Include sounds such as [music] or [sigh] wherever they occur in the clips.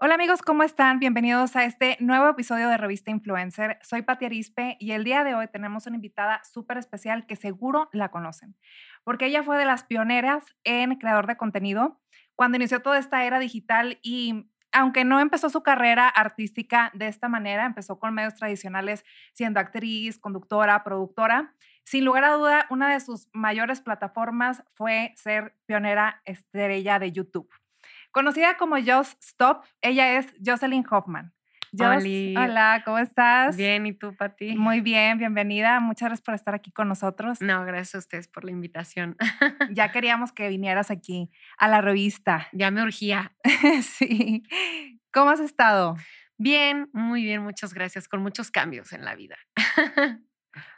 Hola amigos, ¿cómo están? Bienvenidos a este nuevo episodio de Revista Influencer. Soy Pati Arispe y el día de hoy tenemos una invitada súper especial que seguro la conocen, porque ella fue de las pioneras en creador de contenido cuando inició toda esta era digital y aunque no empezó su carrera artística de esta manera, empezó con medios tradicionales siendo actriz, conductora, productora. Sin lugar a duda, una de sus mayores plataformas fue ser pionera estrella de YouTube. Conocida como Just Stop, ella es Jocelyn Hoffman. hola, ¿cómo estás? Bien, ¿y tú, Pati? Muy bien, bienvenida. Muchas gracias por estar aquí con nosotros. No, gracias a ustedes por la invitación. [laughs] ya queríamos que vinieras aquí a la revista. Ya me urgía. [laughs] sí. ¿Cómo has estado? Bien, muy bien, muchas gracias, con muchos cambios en la vida. [laughs]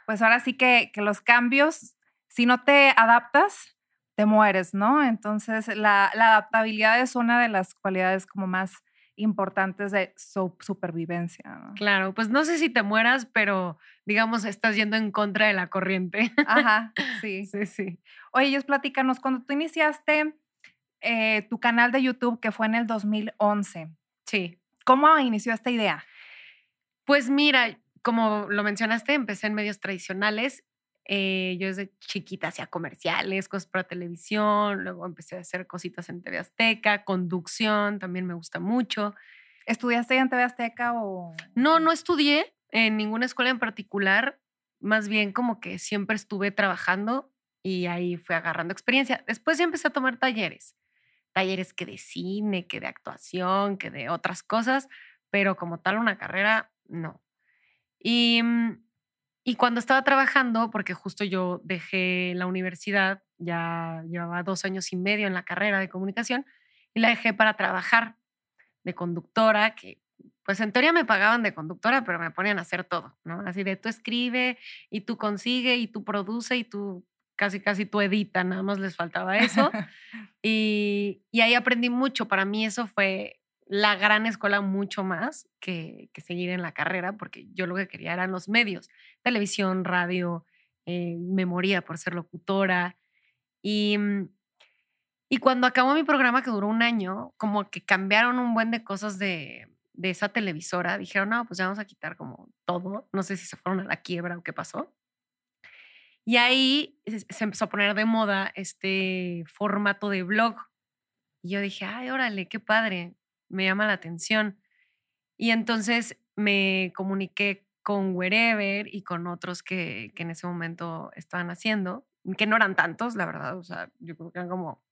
pues ahora sí que, que los cambios, si no te adaptas, te mueres, ¿no? Entonces, la, adaptabilidad es una de las cualidades como más importantes de su supervivencia. Claro, pues no sé si te mueras, pero digamos, estás yendo en contra de la corriente. Ajá, [laughs] sí. sí, sí. Oye, ellos platícanos, cuando tú iniciaste eh, tu canal de YouTube, que fue en el 2011. Sí. ¿Cómo inició esta idea? Pues mira, como lo mencionaste, empecé en medios tradicionales eh, yo desde chiquita hacía comerciales, cosas para televisión, luego empecé a hacer cositas en TV Azteca, conducción, también me gusta mucho. ¿Estudiaste en TV Azteca o...? No, no estudié en ninguna escuela en particular, más bien como que siempre estuve trabajando y ahí fui agarrando experiencia. Después ya empecé a tomar talleres, talleres que de cine, que de actuación, que de otras cosas, pero como tal una carrera, no. Y mm, y cuando estaba trabajando, porque justo yo dejé la universidad, ya llevaba dos años y medio en la carrera de comunicación, y la dejé para trabajar de conductora, que pues en teoría me pagaban de conductora, pero me ponían a hacer todo, ¿no? Así de tú escribe y tú consigue y tú produce y tú casi, casi tú edita, nada más les faltaba eso. [laughs] y, y ahí aprendí mucho. Para mí eso fue la gran escuela mucho más que, seguir en la carrera, porque yo lo que quería eran los medios, televisión, radio, eh, memoria por ser locutora. Y, mm, y cuando acabó mi programa, que duró un año, como que cambiaron un buen de cosas de, de esa televisora. Dijeron, no, pues ya vamos a quitar como todo. No sé si se fueron a la quiebra o qué pasó. Y ahí se empezó a poner de moda este formato de blog. Y yo dije, ay, órale, qué padre me llama la atención. Y entonces me comuniqué con Wherever y con otros que, que en ese momento estaban haciendo, que no eran tantos, la verdad, o sea, yo creo que eran como,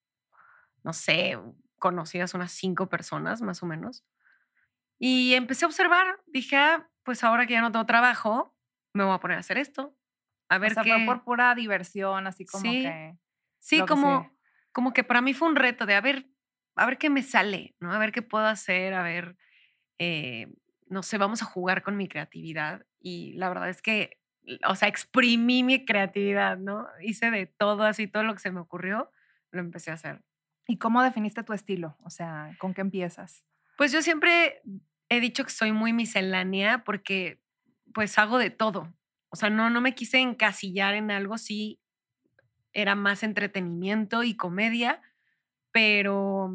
no sé, conocidas unas cinco personas más o menos. Y empecé a observar, dije, ah, pues ahora que ya no tengo trabajo, me voy a poner a hacer esto. A ver o sea, fue por pura diversión, así como sí, que... Sí, como, como que para mí fue un reto de, a ver, a ver qué me sale, ¿no? A ver qué puedo hacer, a ver, eh, no sé, vamos a jugar con mi creatividad. Y la verdad es que, o sea, exprimí mi creatividad, ¿no? Hice de todo, así, todo lo que se me ocurrió, lo empecé a hacer. ¿Y cómo definiste tu estilo? O sea, ¿con qué empiezas? Pues yo siempre he dicho que soy muy miscelánea porque pues hago de todo. O sea, no, no me quise encasillar en algo, sí era más entretenimiento y comedia, pero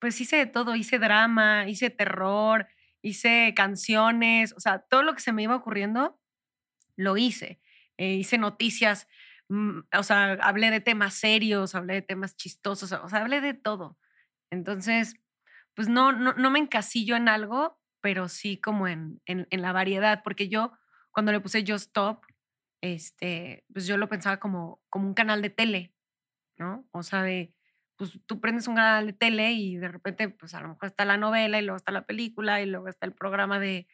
pues hice de todo, hice drama, hice terror, hice canciones, o sea, todo lo que se me iba ocurriendo, lo hice. Eh, hice noticias, mm, o sea, hablé de temas serios, hablé de temas chistosos, o sea, hablé de todo. Entonces, pues no, no, no me encasillo en algo, pero sí como en, en, en, la variedad, porque yo cuando le puse Just Stop, este, pues yo lo pensaba como, como un canal de tele, ¿no? O sea, de, pues tú prendes un canal de tele y de repente, pues a lo mejor está la novela y luego está la película y luego está el programa de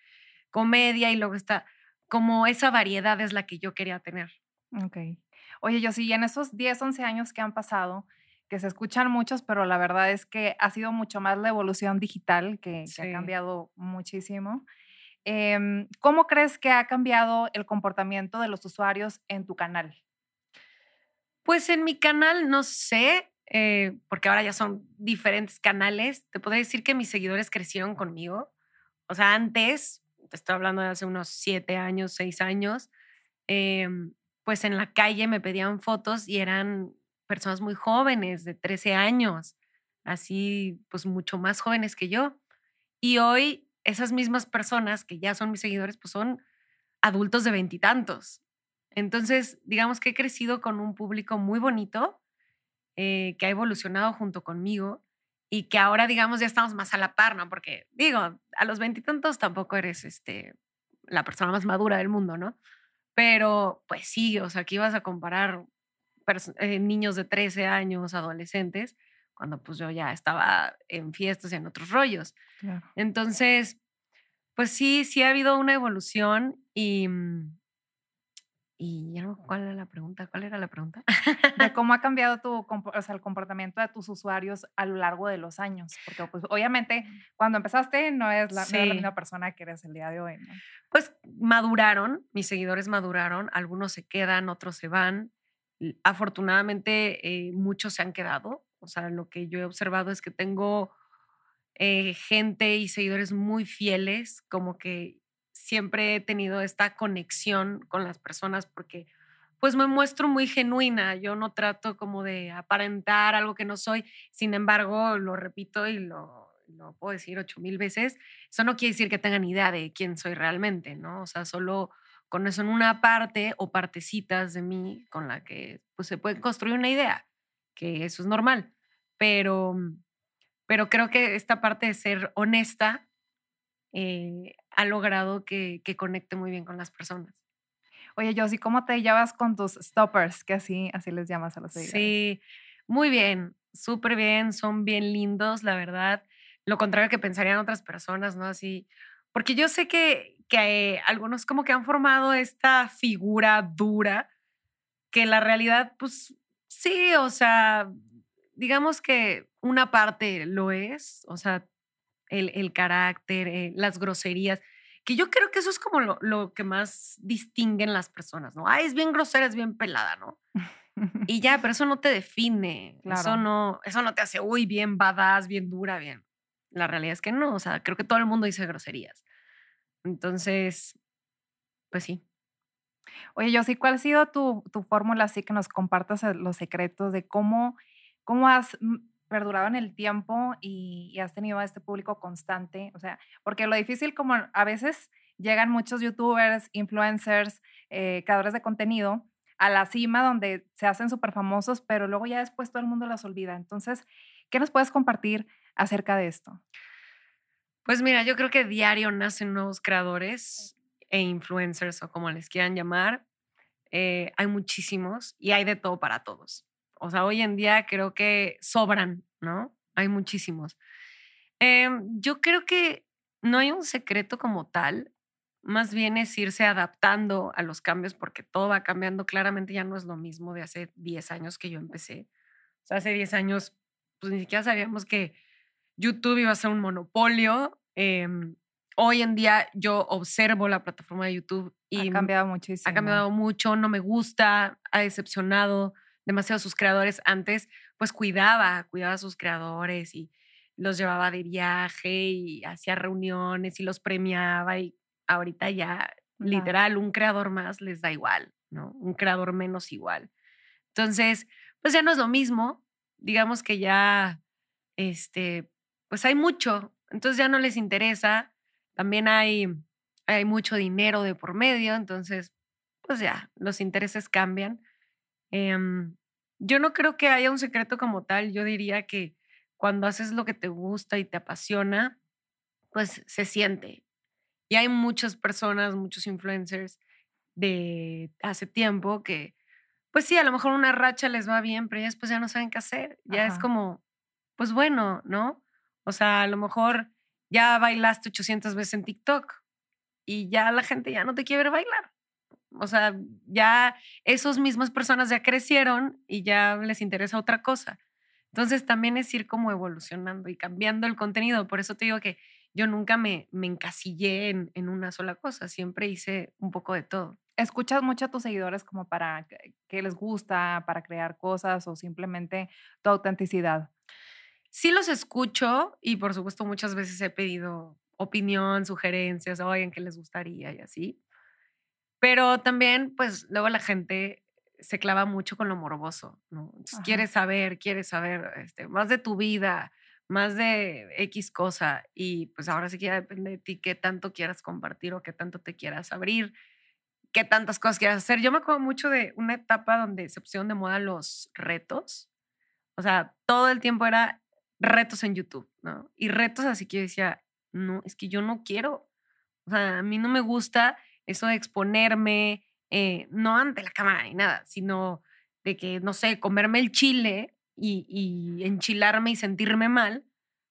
comedia y luego está como esa variedad es la que yo quería tener. Ok. Oye, yo sí, en esos 10, 11 años que han pasado, que se escuchan muchos, pero la verdad es que ha sido mucho más la evolución digital que, ha cambiado muchísimo. Em, ¿Cómo crees que ha cambiado el comportamiento de los usuarios en tu canal? Pues en mi canal, no sé, eh, porque ahora ya son diferentes canales. Te podría decir que mis seguidores crecieron conmigo. O sea, antes, te estoy hablando de hace unos siete años, seis años, em, pues en la calle me pedían fotos y eran personas muy jóvenes, de 13 años, así pues mucho más jóvenes que yo. Y hoy esas mismas personas que ya son mis seguidores, pues son adultos de veintitantos. Entonces, digamos que he crecido con un público muy bonito, eh, que ha evolucionado junto conmigo y que ahora, digamos, ya estamos más a la par, ¿no? Porque, digo, a los veintitantos tampoco eres este, la persona más madura del mundo, ¿no? Pero, pues sí, o sea, aquí vas a comparar eh, niños de 13 años, adolescentes, cuando pues yo ya estaba en fiestas y en otros rollos. Entonces, pues sí, sí ha habido una evolución y, mm, y ya no, ¿cuál era la pregunta? ¿Cuál era la pregunta? De [laughs] cómo ha cambiado tu, o sea, el comportamiento de tus usuarios a lo largo de los años. Porque, pues, obviamente, cuando empezaste no es la, la misma persona que eres el día de hoy, ¿no? Pues maduraron, mis seguidores maduraron, algunos se quedan, otros se van. Afortunadamente, eh, muchos se han quedado. O sea, lo que yo he observado es que tengo eh, gente y seguidores muy fieles, como que siempre he tenido esta conexión con las personas porque pues me muestro muy genuina, yo no trato como de aparentar algo que no soy, sin embargo, lo repito y lo, lo puedo decir ocho mil veces, eso no quiere decir que tengan idea de quién soy realmente, ¿no? O sea, solo conocen una parte o partecitas de mí con la que pues, se puede construir una idea, que eso es normal, pero, pero creo que esta parte de ser honesta eh, ha logrado que, que, conecte muy bien con las personas. Oye, Josie, ¿cómo te llevas con tus stoppers? Que así, así les llamas a los seguidores. Sí, muy bien, súper bien, son bien lindos, la verdad. Lo contrario que pensarían otras personas, ¿no? Así, porque yo sé que, que algunos como que han formado esta figura dura, que la realidad, pues sí, o sea, digamos que una parte lo es, o sea, el, carácter, eh, las groserías, que yo creo que eso es como lo, que más distinguen las personas, ¿no? Ah, es bien grosera, es bien pelada, ¿no? [laughs] y ya, pero eso no te define, eso, no, eso no te hace, uy, bien badass, bien dura, bien. La realidad es que no, o sea, creo que todo el mundo dice groserías. Entonces, pues sí. Oye, Josie, ¿cuál ha sido tu, tu fórmula así que nos compartas eh, los secretos de cómo, cómo has perdurado en el tiempo y, has tenido a este público constante? O sea, porque lo difícil como a veces llegan muchos youtubers, influencers, eh, creadores de contenido a la cima donde se hacen súper famosos, pero luego ya después todo el mundo los olvida. Entonces, ¿qué nos puedes compartir acerca de esto? Pues mira, yo creo que diario nacen nuevos creadores e influencers o como les quieran llamar. Eh, hay muchísimos y hay de todo para todos. O sea, hoy en día creo que sobran, ¿no? Hay muchísimos. Em, yo creo que no hay un secreto como tal, más bien es irse adaptando a los cambios porque todo va cambiando. Claramente ya no es lo mismo de hace 10 años que yo empecé. O sea, hace 10 años, pues ni siquiera sabíamos que YouTube iba a ser un monopolio. Em, hoy en día yo observo la plataforma de YouTube y ha cambiado muchísimo. Ha cambiado mucho, no me gusta, ha decepcionado demasiado sus creadores. Antes, pues cuidaba, cuidaba a sus creadores y los llevaba de viaje y hacía reuniones y los premiaba y ahorita ya literal un creador más les da igual, ¿no? Un creador menos igual. Entonces, pues ya no es lo mismo, digamos que ya, este, pues hay mucho, entonces ya no les interesa, también hay, hay mucho dinero de por medio, entonces, pues ya, los intereses cambian. Em, yo no creo que haya un secreto como tal. Yo diría que cuando haces lo que te gusta y te apasiona, pues se siente. Y hay muchas personas, muchos influencers de hace tiempo que, pues sí, a lo mejor una racha les va bien, pero ya después ya no saben qué hacer. Ya es como, pues bueno, ¿no? O sea, a lo mejor ya bailaste 800 veces en TikTok y ya la gente ya no te quiere ver bailar. O sea, ya esas mismas personas ya crecieron y ya les interesa otra cosa. Entonces también es ir como evolucionando y cambiando el contenido. Por eso te digo que yo nunca me, me encasillé en, en una sola cosa, siempre hice un poco de todo. ¿Escuchas mucho a tus seguidores como para qué les gusta, para crear cosas o simplemente tu autenticidad? Sí los escucho y por supuesto muchas veces he pedido opinión, sugerencias, oigan, qué les gustaría y así. Pero también, pues luego la gente se clava mucho con lo morboso, ¿no? quiere saber, quiere saber este, más de tu vida, más de X cosa y pues ahora sí que ya depende de ti qué tanto quieras compartir o qué tanto te quieras abrir, qué tantas cosas quieras hacer. Yo me acuerdo mucho de una etapa donde se pusieron de moda los retos. O sea, todo el tiempo era retos en YouTube, ¿no? Y retos así que yo decía, no, es que yo no quiero. O sea, a mí no me gusta eso de exponerme, eh, no ante la cámara ni nada, sino de que, no sé, comerme el chile y, y, enchilarme y sentirme mal,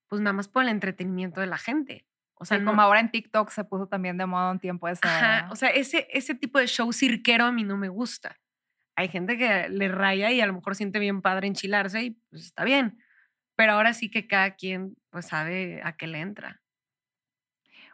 pues nada más por el entretenimiento de la gente. O sea, como ahora en TikTok se puso también de moda un tiempo ese. Ajá, o sea, ese, ese tipo de show cirquero a mí no me gusta. Hay gente que le raya y a lo mejor siente bien padre enchilarse y pues está bien. Pero ahora sí que cada quien pues sabe a qué le entra.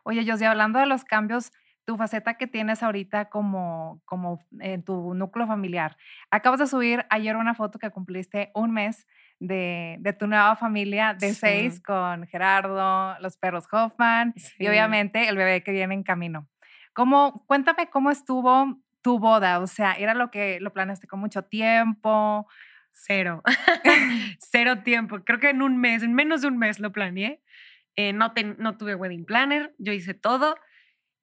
Oye, Josie, hablando de los cambios, tu faceta que tienes ahorita como, como en tu núcleo familiar. Acabas de subir ayer una foto que cumpliste un mes de, de tu nueva familia de seis con Gerardo, los perros Hoffman y obviamente el bebé que viene en camino. ¿Cómo, cuéntame cómo estuvo tu boda, o sea, ¿era lo que lo planeaste con mucho tiempo? Cero, [laughs] [laughs] cero tiempo. Creo que en un mes, en menos de un mes lo planeé. Eh, no, no tuve wedding planner, yo hice todo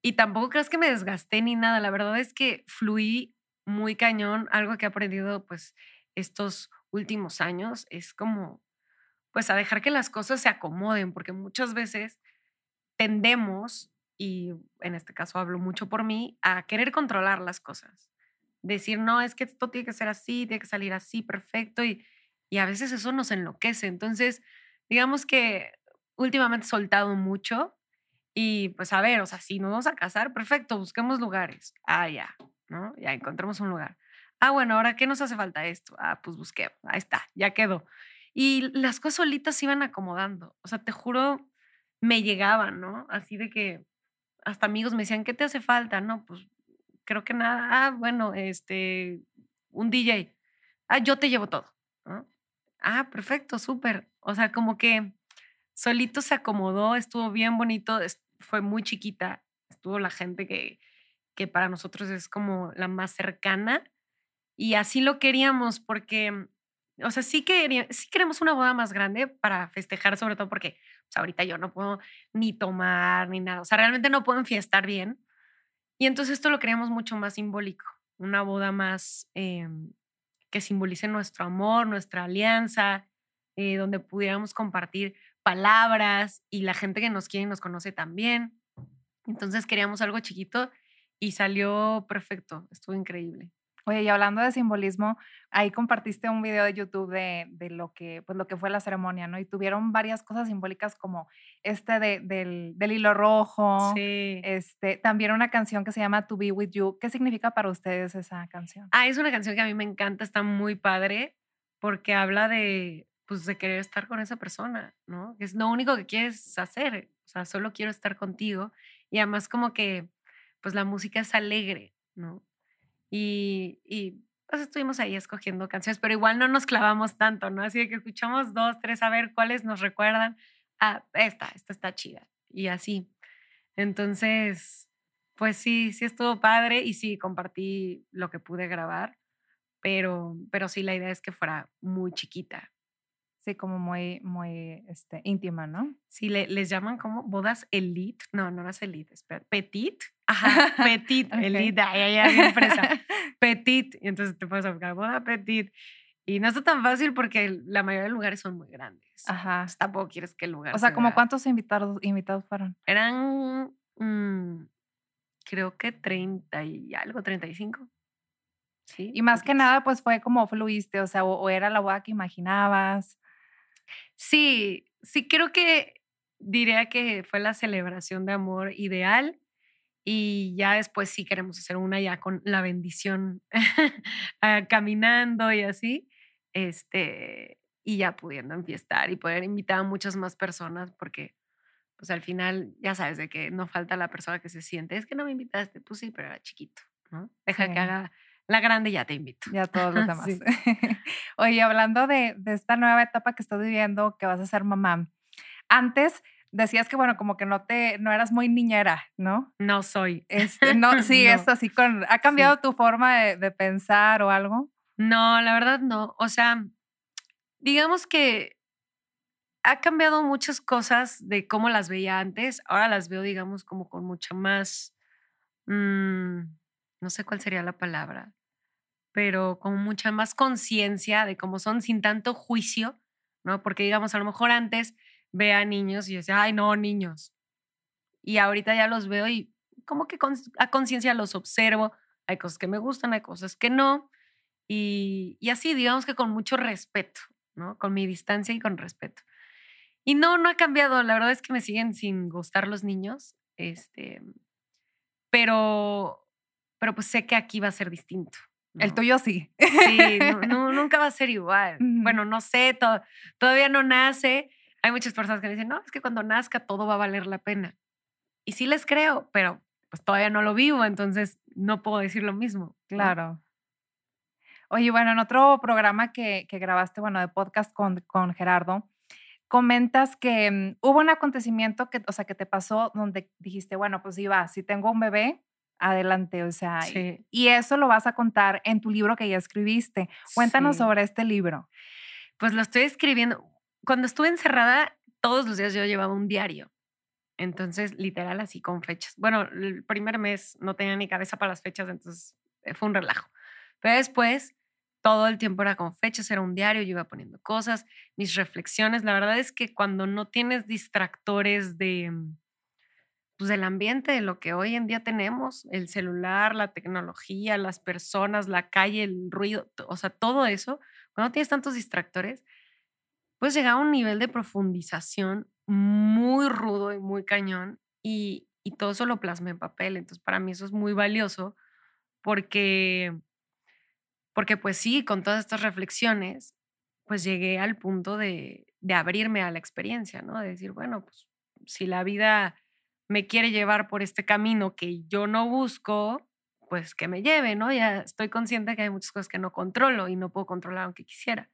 y tampoco crees que me desgasté ni nada. La verdad es que fluí muy cañón. Algo que he aprendido pues estos últimos años es como pues a dejar que las cosas se acomoden, porque muchas veces tendemos, y en este caso hablo mucho por mí, a querer controlar las cosas. Decir, no, es que esto tiene que ser así, tiene que salir así, perfecto, y, y a veces eso nos enloquece. Entonces, digamos que últimamente he soltado mucho y pues a ver, o sea, si nos vamos a casar, perfecto, busquemos lugares. Ah, ya, ¿no? Ya encontramos un lugar. Ah, bueno, ahora, ¿qué nos hace falta esto? Ah, pues busqué, ahí está, ya quedó. Y las cosas solitas se iban acomodando. O sea, te juro, me llegaban, ¿no? Así de que hasta amigos me decían, ¿qué te hace falta? No, pues creo que nada. Ah, bueno, este, un DJ. Ah, yo te llevo todo. Ah, perfecto, súper. O sea, como que solito se acomodó, estuvo bien bonito, fue muy chiquita, estuvo la gente que, que para nosotros es como la más cercana y así lo queríamos porque, o sea, sí, que, sí queremos una boda más grande para festejar, sobre todo porque pues, ahorita yo no puedo ni tomar ni nada, o sea, realmente no puedo enfiestar bien. Y entonces esto lo queríamos mucho más simbólico, una boda más em, que simbolice nuestro amor, nuestra alianza, eh, donde pudiéramos compartir palabras y la gente que nos quiere y nos conoce también. Entonces queríamos algo chiquito y salió perfecto, estuvo increíble. Oye, y hablando de simbolismo, ahí compartiste un video de YouTube de, de, lo, que, pues lo que fue la ceremonia, ¿no? Y tuvieron varias cosas simbólicas como este de, del, del, hilo rojo. Sí. Este, también una canción que se llama To Be With You. ¿Qué significa para ustedes esa canción? Ah, es una canción que a mí me encanta, está muy padre, porque habla de, pues de querer estar con esa persona, ¿no? Es lo único que quieres hacer, o sea, solo quiero estar contigo y además como que, pues la música es alegre, ¿no? Y, y pues estuvimos ahí escogiendo canciones, pero igual no nos clavamos tanto, ¿no? Así que escuchamos dos, tres, a ver cuáles nos recuerdan, ah, esta, esta está chida, y así. Entonces, pues sí, sí estuvo padre y sí compartí lo que pude grabar, pero, pero sí la idea es que fuera muy chiquita, Sí, como muy, muy este, íntima, ¿no? Sí, le, les llaman como bodas elite. No, no es elite, espera. Petit. Ajá, [laughs] petit, [laughs] elite. Ay, ay, empresa. [laughs] petit. Y entonces te puedes buscar boda petit. Y no está tan fácil porque la mayoría de lugares son muy grandes. Ajá. Pues tampoco quieres que el lugar. O sea, ¿como cuántos invitados, invitados fueron? Eran, mmm, creo que 30 y algo, 35. Sí. Y más que nada, pues fue como fluiste, o sea, o era la boda que imaginabas. Sí, sí creo que diría que fue la celebración de amor ideal y ya después sí queremos hacer una ya con la bendición [laughs] caminando y así, este, y ya pudiendo enfiestar y poder invitar a muchas más personas porque pues al final ya sabes de que no falta la persona que se siente, es que no me invitaste, tú sí, pero era chiquito, ¿no? Deja que haga la grande ya te invito. Ya todos los [laughs] demás. [laughs] Oye, hablando de, de, esta nueva etapa que estás viviendo, que vas a ser mamá, antes decías que, bueno, como que no te, no eras muy niñera, ¿no? No soy. Este, no, [laughs] sí, esto así con, ¿ha cambiado tu forma de, de pensar o algo? No, la verdad no. O sea, digamos que ha cambiado muchas cosas de cómo las veía antes. Ahora las veo, digamos, como con mucha más, mm, no sé cuál sería la palabra, pero con mucha más conciencia de cómo son sin tanto juicio, ¿no? Porque, digamos, a lo mejor antes veía a niños y decía, ay, no, niños. Y ahorita ya los veo y como que a conciencia los observo. Hay cosas que me gustan, hay cosas que no. Y, y así, digamos que con mucho respeto, ¿no? Con mi distancia y con respeto. Y no, no ha cambiado. La verdad es que me siguen sin gustar los niños. Este, pero, pero pues sé que aquí va a ser distinto. El tuyo sí. Sí, [laughs] nunca va a ser igual. Bueno, no sé, todavía no nace. Hay muchas personas que dicen, no, es que cuando nazca todo va a valer la pena. Y sí les creo, pero pues todavía no lo vivo, entonces no puedo decir lo mismo. Claro. Oye, bueno, en otro programa que, que grabaste, bueno, de podcast con, con Gerardo, comentas que mm, hubo un acontecimiento que, o sea, que te pasó donde dijiste, bueno, pues iba, si tengo un bebé, adelante, o sea, y, eso lo vas a contar en tu libro que ya escribiste. Cuéntanos sobre este libro. Pues lo estoy escribiendo. Cuando estuve encerrada, todos los días yo llevaba un diario. Entonces, literal, así con fechas. Bueno, el primer mes no tenía ni cabeza para las fechas, entonces eh, fue un relajo. Pero después todo el tiempo era con fechas, era un diario, yo iba poniendo cosas, mis reflexiones. La verdad es que cuando no tienes distractores de, mm, pues del ambiente, de lo que hoy en día tenemos, el celular, la tecnología, las personas, la calle, el ruido, o sea, todo eso, cuando tienes tantos distractores, pues llega a un nivel de profundización muy rudo y muy cañón y, y todo eso lo plasma en papel. Entonces, para mí eso es muy valioso porque porque pues sí, con todas estas reflexiones, pues llegué al punto de, de abrirme a la experiencia, ¿no? De decir, bueno, pues si la vida me quiere llevar por este camino que yo no busco, pues que me lleve, ¿no? Ya estoy consciente que hay muchas cosas que no controlo y no puedo controlar aunque quisiera.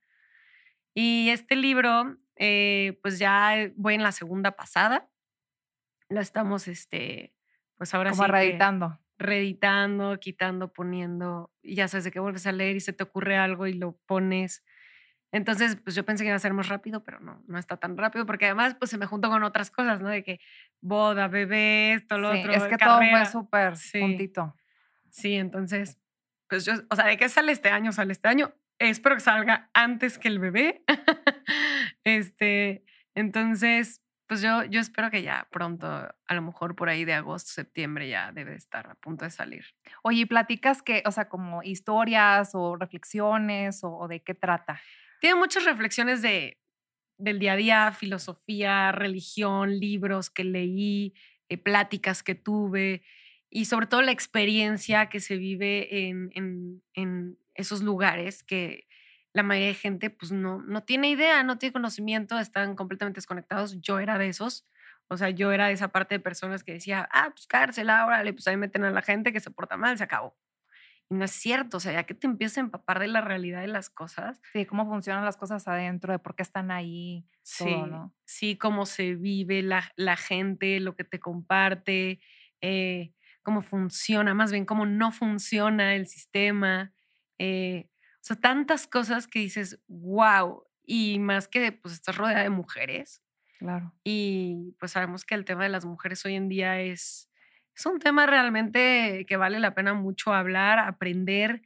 Y este libro, eh, pues ya voy en la segunda pasada. Lo estamos, este, pues ahora Como sí. reeditando reeditando, quitando, poniendo, y ya sabes de que vuelves a leer y se te ocurre algo y lo pones. Entonces, pues yo pensé que iba a ser más rápido, pero no, no está tan rápido, porque además, pues se me juntó con otras cosas, ¿no? De que boda, bebé, esto, lo otro. Es que todo fue súper sí. Sí, entonces, pues yo, o sea, ¿de qué sale este año? Sale este año. Espero que salga antes que el bebé. [laughs] este, entonces, pues yo, yo espero que ya pronto, a lo mejor por ahí de agosto, septiembre ya debe estar a punto de salir. Oye, platicas que, o sea, como historias o reflexiones o, de qué trata? Tiene muchas reflexiones de, del día a día, filosofía, religión, libros que leí, eh, pláticas que tuve y sobre todo la experiencia que se vive en, en, esos lugares que la mayoría de gente pues no, no tiene idea, no tiene conocimiento, están completamente desconectados. Yo era de esos. O sea, yo era de esa parte de personas que decía, ah, pues cárcel, órale, pues ahí meten a la gente que se porta mal, se acabó. Y no es cierto, o sea, ya que te empiezas a empapar de la realidad de las cosas. Sí, cómo funcionan las cosas adentro, de por qué están ahí, sí, Sí, cómo se vive la, la gente, lo que te comparte, eh, cómo funciona, más bien cómo no funciona el sistema. Eh, o sea, tantas cosas que dices, wow, y más que pues estás rodeada de mujeres. Claro. Y pues sabemos que el tema de las mujeres hoy en día es, es un tema realmente que vale la pena mucho hablar, aprender.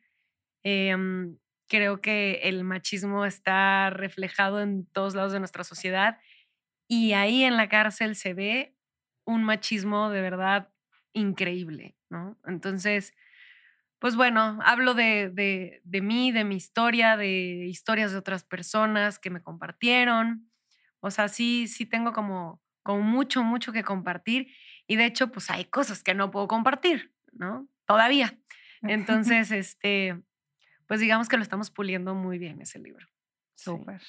Em, creo que el machismo está reflejado en todos lados de nuestra sociedad y ahí en la cárcel se ve un machismo de verdad increíble, ¿no? Entonces, pues bueno, hablo de, mí, de mi historia, de historias de otras personas que me compartieron. O sea, sí, sí tengo como mucho, mucho que compartir. Y de hecho, pues hay cosas que no puedo compartir, ¿no? Todavía. [laughs] Entonces, este, pues digamos que lo estamos puliendo muy bien ese libro. Súper.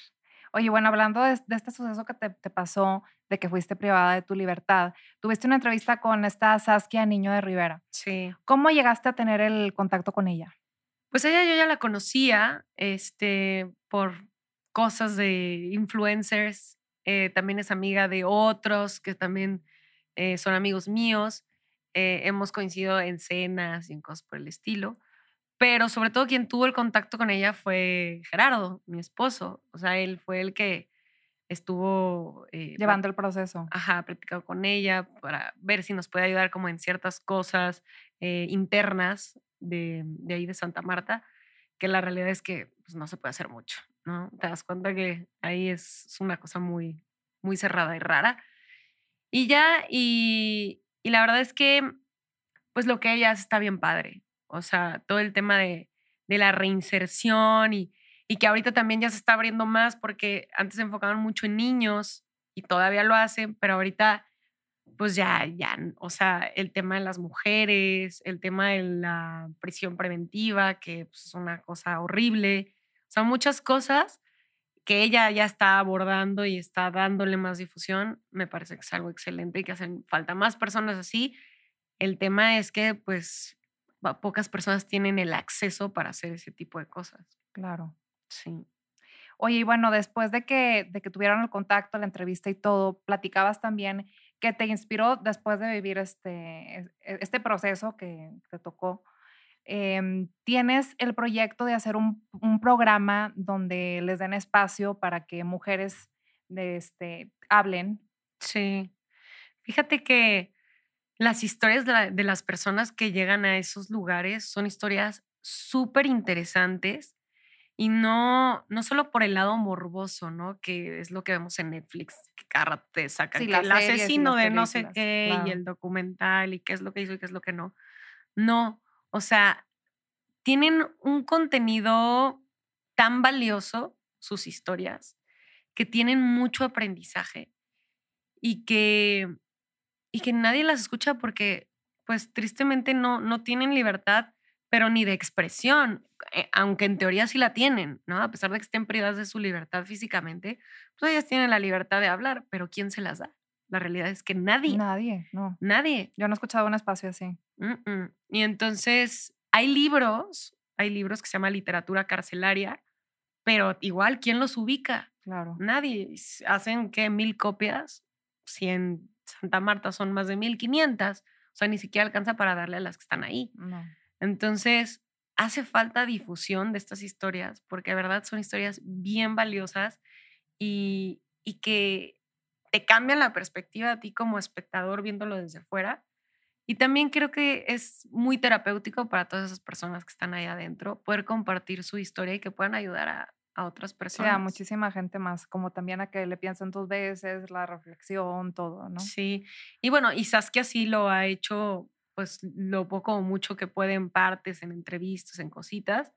Oye, bueno, hablando de, este suceso que te, pasó, de que fuiste privada de tu libertad, tuviste una entrevista con esta Saskia Niño de Rivera. Sí. ¿Cómo llegaste a tener el contacto con ella? Pues ella yo ya la conocía este, por cosas de influencers. Eh, también es amiga de otros que también eh, son amigos míos. Eh, hemos coincidido en cenas y en cosas por el estilo pero sobre todo quien tuvo el contacto con ella fue Gerardo, mi esposo. O sea, él fue el que estuvo... eh, Llevando el proceso. Ajá, platicado con ella para ver si nos puede ayudar como en ciertas cosas eh, internas de, de ahí de Santa Marta, que la realidad es que pues, no se puede hacer mucho, ¿no? Te das cuenta que ahí es, es una cosa muy, muy cerrada y rara. Y ya, y, y la verdad es que, pues lo que ella hace está bien padre. O sea, todo el tema de, de la reinserción y, y que ahorita también ya se está abriendo más porque antes se enfocaban mucho en niños y todavía lo hacen, pero ahorita pues ya, ya, o sea, el tema de las mujeres, el tema de la prisión preventiva, que pues, es una cosa horrible, o sea, muchas cosas que ella ya está abordando y está dándole más difusión, me parece que es algo excelente y que hacen falta más personas así. El tema es que pues pocas personas tienen el acceso para hacer ese tipo de cosas. Claro. Sí. Oye, y bueno, después de que, de que tuvieron el contacto, la entrevista y todo, platicabas también que te inspiró después de vivir este, es- e- este proceso que te tocó. Em, tienes el proyecto de hacer un, un programa donde les den espacio para que mujeres de este, hablen. Sí. Fíjate que las historias de, la- de las personas que llegan a esos lugares son historias súper interesantes y no, no solo por el lado morboso, ¿no? Que es lo que vemos en Netflix, que cada te sacan Sí, que el asesino de no sé qué claro. y el documental y qué es lo que hizo y qué es lo que no. No, o sea, tienen un contenido tan valioso, sus historias, que tienen mucho aprendizaje y que, y que nadie las escucha porque, pues tristemente no, no tienen libertad, pero ni de expresión, eh, aunque en teoría sí la tienen, ¿no? A pesar de que estén privadas de su libertad físicamente, pues ellas tienen la libertad de hablar, pero ¿quién se las da? La realidad es que nadie, Nadie, no. nadie. Yo no he escuchado un espacio así. Mm, mm. Y entonces hay libros, hay libros que se llama literatura carcelaria, pero igual, ¿quién los ubica? Claro. Nadie. Hacen que mil copias, si en Santa Marta son más de mil quinientas, o sea, ni siquiera alcanza para darle a las que están ahí. No. Entonces, hace falta difusión de estas historias, porque de verdad son historias bien valiosas y, y que te cambian la perspectiva a ti como espectador viéndolo desde fuera. Y también creo que es muy terapéutico para todas esas personas que están ahí adentro poder compartir su historia y que puedan ayudar a, a otras Sí, personas. a muchísima gente más, como también a que le piensen dos veces, la reflexión, todo, ¿no? Sí, y bueno, y Saskia sí lo ha hecho, pues lo poco o mucho que puede en partes, en entrevistas, en cositas,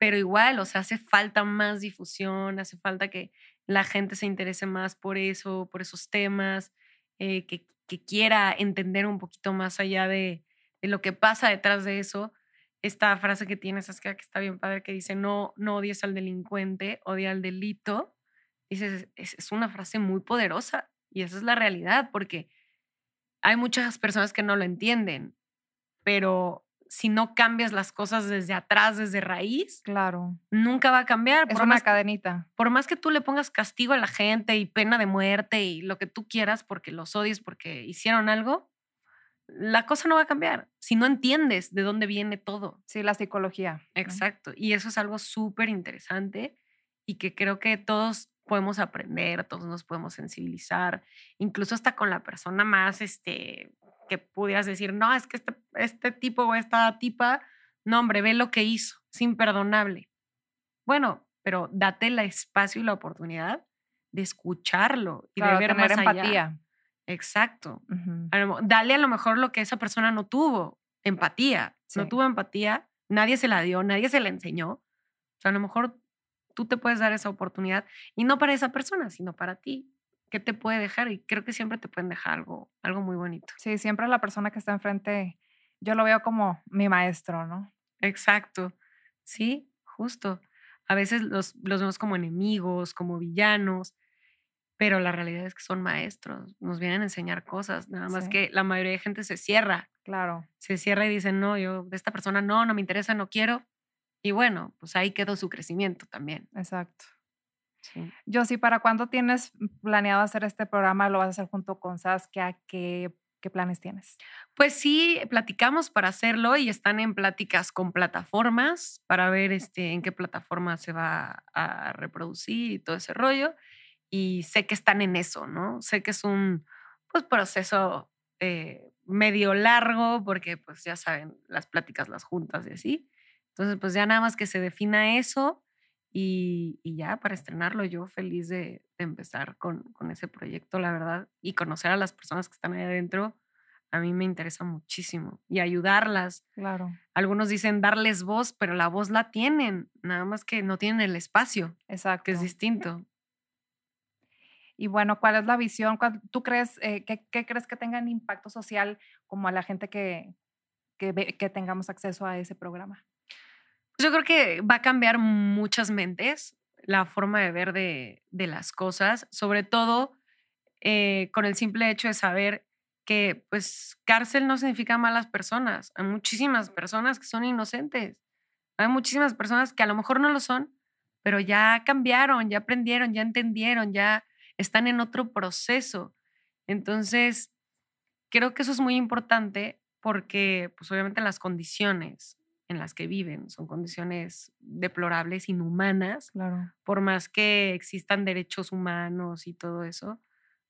pero igual, o sea, hace falta más difusión, hace falta que la gente se interese más por eso, por esos temas, eh, que, quiera entender un poquito más allá de, lo que pasa detrás de eso. Esta frase que tiene Saskia, que está bien padre, que dice, no, no odies al delincuente, odia al delito. Dices, es, es una frase muy poderosa y esa es la realidad, porque hay muchas personas que no lo entienden, pero si no cambias las cosas desde atrás, desde raíz, Claro. nunca va a cambiar. Es Por una más, cadenita. por más que tú le pongas castigo a la gente y pena de muerte y lo que tú quieras porque los odies, porque hicieron algo, la cosa no va a cambiar si no entiendes de dónde viene todo. Sí, la psicología. ¿no? Exacto. Y eso es algo súper interesante y que creo que todos podemos aprender, todos nos podemos sensibilizar, incluso hasta con la persona más, este, que pudieras decir, no, es que este, este tipo o esta tipa, no, hombre, ve lo que hizo, es imperdonable. Bueno, pero date el espacio y la oportunidad de escucharlo y Claro, de ver tener más allá. empatía. Exacto. Ujú. A lo mo- dale a lo mejor lo que esa persona no tuvo, empatía. No tuvo empatía, nadie se la dio, nadie se la enseñó. O sea, a lo mejor tú te puedes dar esa oportunidad y no para esa persona, sino para ti. ¿Qué te puede dejar? Y creo que siempre te pueden dejar algo, algo muy bonito. Sí, siempre la persona que está enfrente, yo lo veo como mi maestro, ¿no? Exacto. Sí, justo. A veces los, los vemos como enemigos, como villanos, pero la realidad es que son maestros, nos vienen a enseñar cosas, nada más Sí. que la mayoría de gente se cierra Claro. se cierra y dice, no, yo de esta persona no, no me interesa, no quiero. Y bueno, pues ahí quedó su crecimiento también. Exacto. Sí. Yo sí, ¿para cuándo tienes planeado hacer este programa? ¿Lo vas a hacer junto con Saskia? ¿Qué, qué planes tienes? Pues sí, platicamos para hacerlo y están en pláticas con plataformas para ver este, en qué plataforma se va a reproducir y todo ese rollo. y sé que están en eso, ¿no? Sé que es un pues, proceso eh, medio largo porque pues ya saben, las pláticas, las juntas y así. Entonces pues ya nada más que se defina eso y, ya para estrenarlo yo feliz de, empezar con, con, ese proyecto, la verdad, y conocer a las personas que están ahí adentro. A mí me interesa muchísimo y ayudarlas. Claro. Algunos dicen darles voz, pero la voz la tienen, nada más que no tienen el espacio. Exacto. Que es distinto. Y bueno, ¿cuál es la visión? ¿Tú crees, eh, qué, crees que tenga impacto social como a la gente que, que, que tengamos acceso a ese programa? Yo creo que va a cambiar muchas mentes la forma de ver de, de las cosas, sobre todo eh, con el simple hecho de saber que pues cárcel no significa malas personas. Hay muchísimas personas que son inocentes. Hay muchísimas personas que a lo mejor no lo son, pero ya cambiaron, ya aprendieron, ya entendieron, ya están en otro proceso. Entonces, creo que eso es muy importante porque, pues obviamente las condiciones en las que viven son condiciones deplorables, inhumanas, claro. por más que existan derechos humanos y todo eso,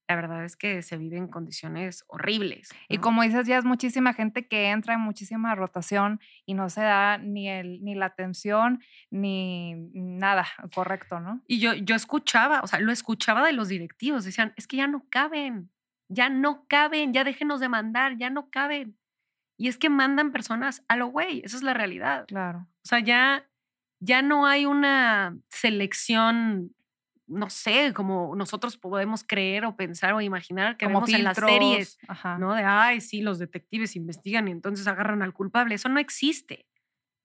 la verdad es que se viven condiciones horribles. Y como dices, ya es muchísima gente que entra en muchísima rotación y no se da ni, el, ni la atención ni nada correcto, ¿no? Y yo, yo escuchaba, o sea, lo escuchaba de los directivos, decían, es que ya no caben, ya no caben, ya déjenos de mandar, ya no caben. Y es que mandan personas a lo güey, esa es la realidad. Claro. O sea, ya, ya no hay una selección no sé, como nosotros podemos creer o pensar o imaginar que vemos en las series, ¿no? De, ay, sí, los detectives investigan y entonces agarran al culpable. Eso no existe.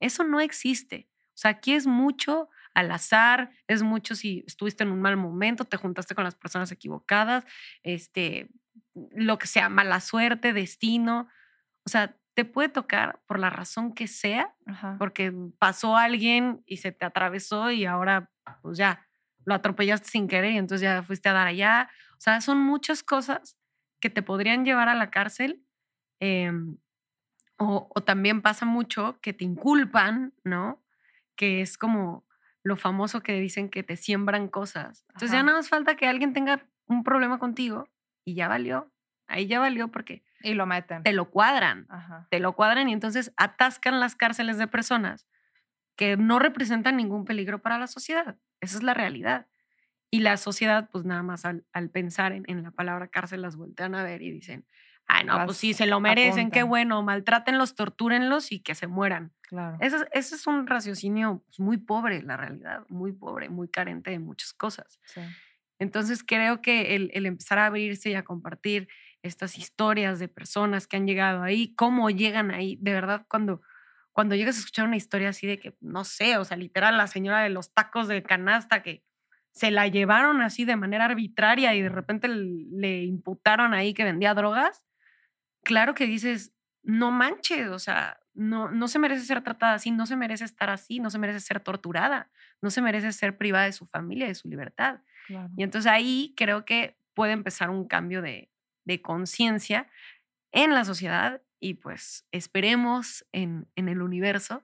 Eso no existe. O sea, aquí es mucho al azar, es mucho si estuviste en un mal momento, te juntaste con las personas equivocadas, este, lo que sea, mala suerte, destino. O sea, te puede tocar por la razón que sea, porque pasó alguien y se te atravesó y ahora, pues ya, lo atropellaste sin querer y entonces ya fuiste a dar allá. O sea, son muchas cosas que te podrían llevar a la cárcel. Em, o, también pasa mucho que te inculpan, ¿no? Que es como lo famoso que dicen que te siembran cosas. Entonces ya nada más falta que alguien tenga un problema contigo y ya valió. Ahí ya valió porque... Y lo meten. Te lo cuadran. Te lo cuadran y entonces atascan las cárceles de personas que no representan ningún peligro para la sociedad. Esa es la realidad. Y la sociedad, pues nada más al, pensar en, la palabra cárcel, las voltean a ver y dicen, ay, no, pues sí, se lo merecen, qué bueno, maltrátenlos, tortúrenlos y que se mueran. Claro. Ese, es un raciocinio pues, muy pobre, la realidad, muy pobre, muy carente de muchas cosas. Entonces creo que el, el, empezar a abrirse y a compartir estas historias de personas que han llegado ahí, cómo llegan ahí, de verdad, cuando cuando llegas a escuchar una historia así de que, no sé, o sea, literal, la señora de los tacos de canasta que se la llevaron así de manera arbitraria y de repente le imputaron ahí que vendía drogas, claro que dices, no manches, o sea, no, no se merece ser tratada así, no se merece estar así, no se merece ser torturada, no se merece ser privada de su familia, de su libertad. Y entonces ahí creo que puede empezar un cambio de, de conciencia en la sociedad y pues esperemos en, en, el universo,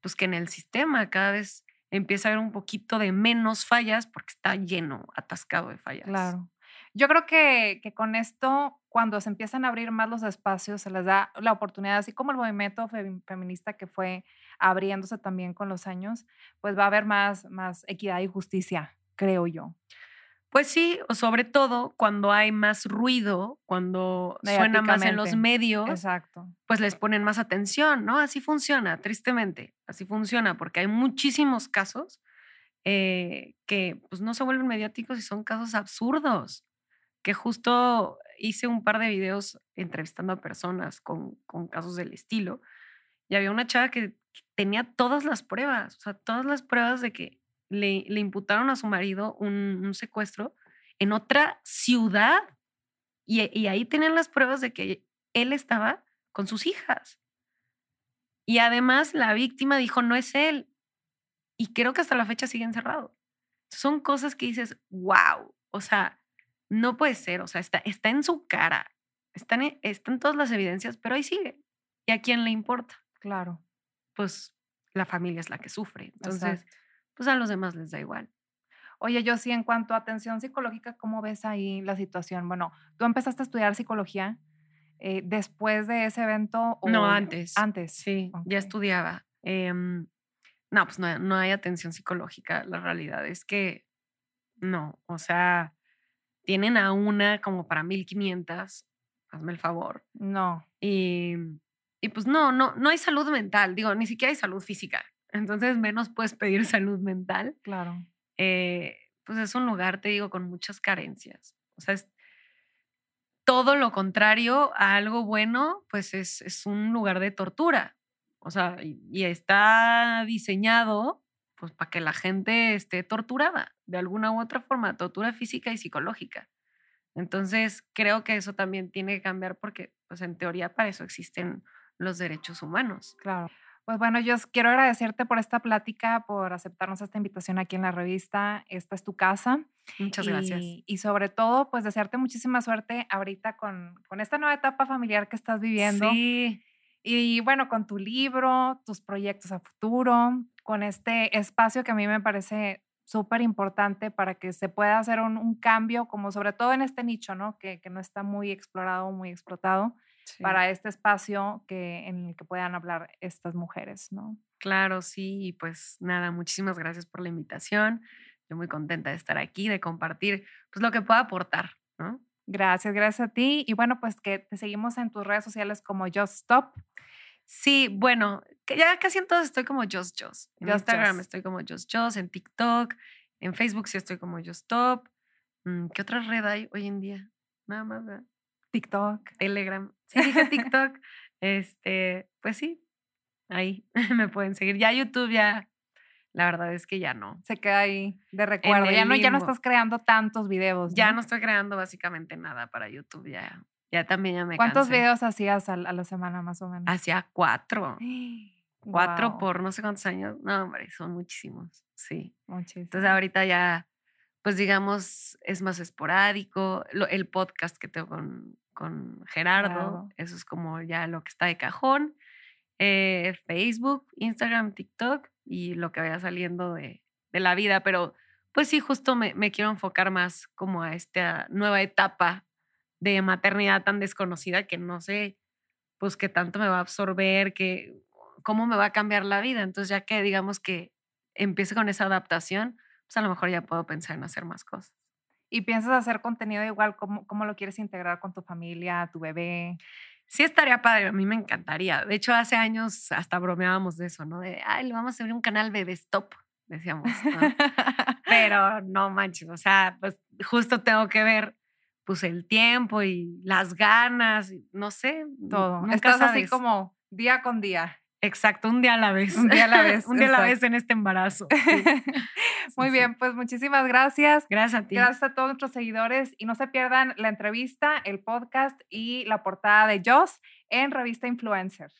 pues que en el sistema cada vez empiece a haber un poquito de menos fallas porque está lleno, atascado de fallas. Claro. Yo creo que, que, con esto, cuando se empiezan a abrir más los espacios, se les da la oportunidad, así como el movimiento feminista que fue abriéndose también con los años, pues va a haber más, más equidad y justicia, creo yo. Pues sí, o sobre todo cuando hay más ruido, cuando suena más en los medios, Exacto. pues les ponen más atención, ¿no? Así funciona, tristemente, así funciona, porque hay muchísimos casos eh, que pues no se vuelven mediáticos y son casos absurdos, que justo hice un par de videos entrevistando a personas con, con casos del estilo y había una chava que tenía todas las pruebas, o sea, todas las pruebas de que le, imputaron a su marido un, secuestro en otra ciudad y, ahí tenían las pruebas de que él estaba con sus hijas. Y además la víctima dijo, no es él. Y creo que hasta la fecha sigue encerrado. Son cosas que dices, wow, o sea, no puede ser, o sea, está, está en su cara, están, están todas las evidencias, pero ahí sigue. ¿Y a quién le importa? Claro. Pues la familia es la que sufre. Entonces, pues a los demás les da igual. Oye, yo sí, en cuanto a atención psicológica, ¿cómo ves ahí la situación? Bueno, tú empezaste a estudiar psicología eh, después de ese evento. O no, antes. Antes. Sí, ya estudiaba. Em, no, pues no, no hay atención psicológica. La realidad es que no, o sea, tienen a una como para 1500, hazme el favor. No. Y, y pues no, no, no hay salud mental, digo, ni siquiera hay salud física. Entonces menos puedes pedir [laughs] salud mental. Claro. Eh, pues es un lugar, te digo, con muchas carencias. O sea, es todo lo contrario a algo bueno, pues es, es un lugar de tortura. O sea, y, está diseñado pues para que la gente esté torturada de alguna u otra forma, tortura física y psicológica. Entonces, creo que eso también tiene que cambiar porque, pues en teoría, para eso existen los derechos humanos. Claro. Pues bueno, yo quiero agradecerte por esta plática, por aceptarnos esta invitación aquí en la revista. Esta es tu casa. Muchas gracias. Y sobre todo, pues desearte muchísima suerte ahorita con, con esta nueva etapa familiar que estás viviendo. Sí. Y bueno, con tu libro, tus proyectos a futuro, con este espacio que a mí me parece súper importante para que se pueda hacer un, cambio, como sobre todo en este nicho, ¿no? Que, que no está muy explorado, muy explotado para este espacio que, en el que puedan hablar estas mujeres, ¿no? Claro, sí, y pues nada, muchísimas gracias por la invitación. Yo muy contenta de estar aquí, de compartir pues lo que pueda aportar, ¿no? Gracias, gracias a ti. Y bueno, pues que te seguimos en tus redes sociales como Just Stop. Sí, bueno, que ya casi en todos estoy como Just Just. En Instagram estoy como Just Just, en TikTok, en Facebook sí estoy como Just Stop. Mm, ¿Qué otra red hay hoy en día? Nada más, ¿verdad? TikTok. Telegram. Sí, dije [laughs] TikTok. este, pues sí, ahí [laughs] me pueden seguir. Ya YouTube ya, la verdad es que ya no. Se queda ahí de recuerdo. Ya no, ya no estás creando tantos videos. Ya no estoy creando básicamente nada para YouTube. Ya, ya también ya me ¿Cuántos videos hacías a, la semana más o menos? Hacía cuatro. [gasps] Cuatro por no sé cuántos años. No, hombre, son muchísimos. Sí. Muchísimos. Entonces ahorita ya, pues digamos, es más esporádico. el podcast que tengo con, con Gerardo. Eso es como ya lo que está de cajón. Eh, Facebook, Instagram, TikTok y lo que vaya saliendo de, de la vida. Pero pues sí, justo me, me, quiero enfocar más como a esta nueva etapa de maternidad tan desconocida que no sé, pues qué tanto me va a absorber, que cómo me va a cambiar la vida. Entonces ya que digamos que empiece con esa adaptación, pues a lo mejor ya puedo pensar en hacer más cosas y piensas hacer contenido igual, ¿cómo, cómo lo quieres integrar con tu familia, tu bebé? Sí, estaría padre, a mí me encantaría. De hecho, hace años hasta bromeábamos de eso, ¿no? De, ay, le vamos a abrir un canal bebé stop, decíamos. [laughs] Pero no manches, o sea, pues justo tengo que ver pues el tiempo y las ganas, no sé, todo. Estás así como día con día. Exacto, un día a la vez. Un día a la [laughs] vez. un día a la vez en este embarazo. [laughs] Muy bien, pues muchísimas gracias. Gracias a ti. Gracias a todos nuestros seguidores y no se pierdan la entrevista, el podcast y la portada de Joss en Revista Influencer.